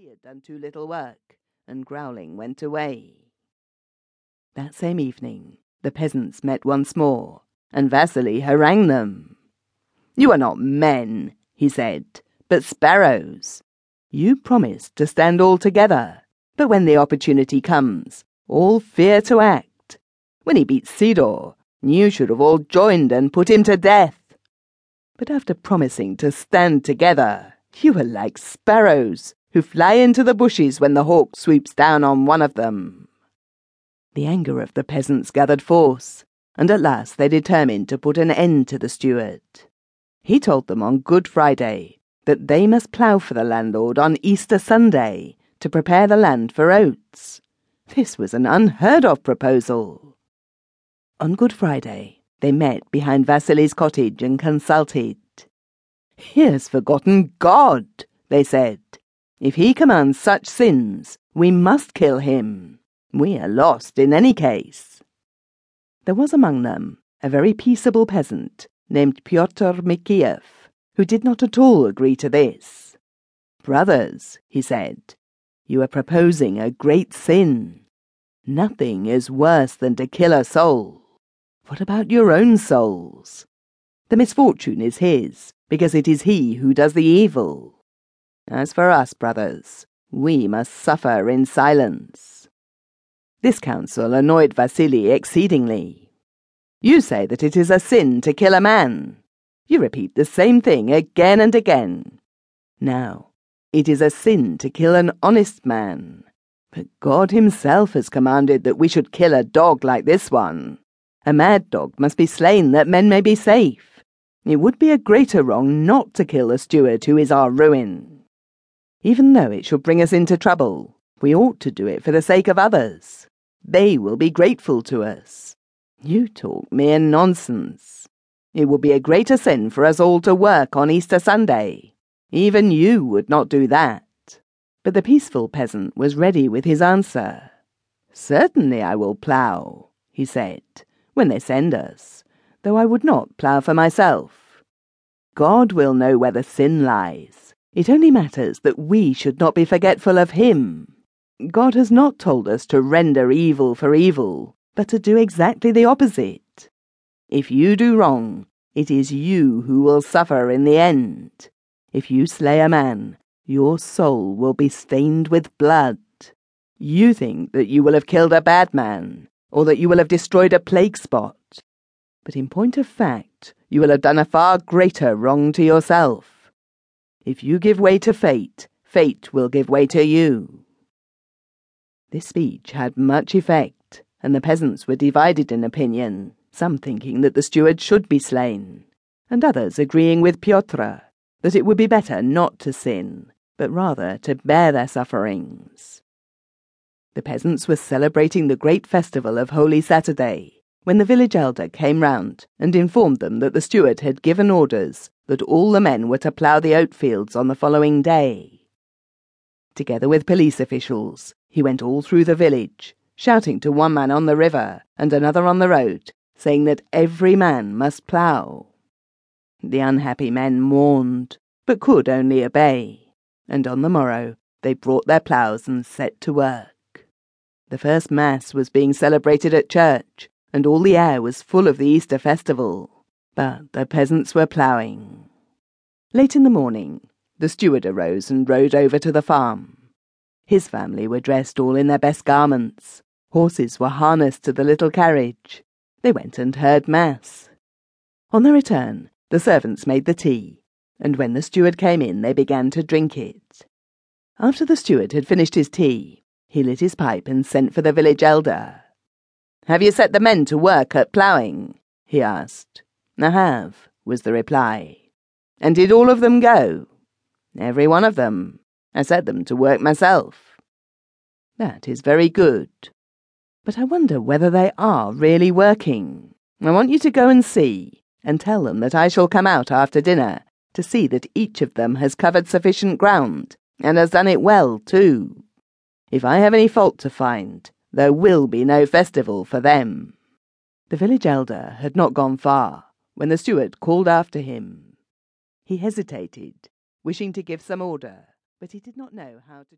he had done too little work, and growling went away. That same evening, the peasants met once more, and Vasily harangued them. You are not men, he said, but sparrows. You promised to stand all together, but when the opportunity comes, all fear to act. When he beat Sidor, you should have all joined and put him to death. But after promising to stand together, you are like sparrows who fly into the bushes when the hawk swoops down on one of them. The anger of the peasants gathered force, and at last they determined to put an end to the steward. He told them on Good Friday that they must plough for the landlord on Easter Sunday to prepare the land for oats. This was an unheard of proposal. On Good Friday, they met behind Vasily's cottage and consulted. He has forgotten God, they said. If he commands such sins, we must kill him. We are lost in any case. There was among them a very peaceable peasant named Pyotr Mikiev, who did not at all agree to this. Brothers, he said, you are proposing a great sin. Nothing is worse than to kill a soul. What about your own souls? The misfortune is his, because it is he who does the evil. As for us, brothers, we must suffer in silence. This counsel annoyed Vasily exceedingly. You say that it is a sin to kill a man. You repeat the same thing again and again. Now, it is a sin to kill an honest man. But God Himself has commanded that we should kill a dog like this one. A mad dog must be slain that men may be safe. It would be a greater wrong not to kill a steward who is our ruin. Even though it should bring us into trouble, we ought to do it for the sake of others. They will be grateful to us. You talk mere nonsense. It would be a greater sin for us all to work on Easter Sunday. Even you would not do that. But the peaceful peasant was ready with his answer. Certainly I will plough, he said, when they send us, though I would not plough for myself. God will know where the sin lies. It only matters that we should not be forgetful of Him. God has not told us to render evil for evil, but to do exactly the opposite. If you do wrong, it is you who will suffer in the end. If you slay a man, your soul will be stained with blood. You think that you will have killed a bad man, or that you will have destroyed a plague spot. But in point of fact, you will have done a far greater wrong to yourself. If you give way to fate, fate will give way to you. This speech had much effect, and the peasants were divided in opinion, some thinking that the steward should be slain, and others agreeing with Pyotr that it would be better not to sin, but rather to bear their sufferings. The peasants were celebrating the great festival of Holy Saturday when the village elder came round and informed them that the steward had given orders that all the men were to plough the oat fields on the following day. Together with police officials, he went all through the village, shouting to one man on the river and another on the road, saying that every man must plough. The unhappy men mourned, but could only obey, and on the morrow they brought their ploughs and set to work. The first Mass was being celebrated at church, and all the air was full of the Easter festival, but the peasants were ploughing. Late in the morning, the steward arose and rode over to the farm. His family were dressed all in their best garments. Horses were harnessed to the little carriage. They went and heard Mass. On their return, the servants made the tea, and when the steward came in, they began to drink it. After the steward had finished his tea, he lit his pipe and sent for the village elder. Have you set the men to work at ploughing? he asked. I have, was the reply. And did all of them go? Every one of them, I set them to work myself. That is very good. But I wonder whether they are really working. I want you to go and see, and tell them that I shall come out after dinner to see that each of them has covered sufficient ground, and has done it well, too. If I have any fault to find, there will be no festival for them. The village elder had not gone far when the steward called after him. He hesitated, wishing to give some order but he did not know how to